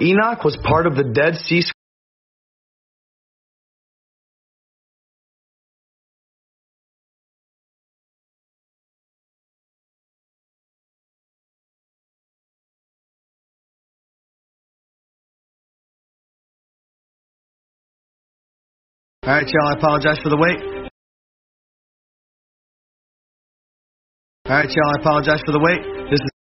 Enoch was part of the Dead Sea All right, y'all. I apologize for the wait. All right, y'all. I apologize for the wait. This is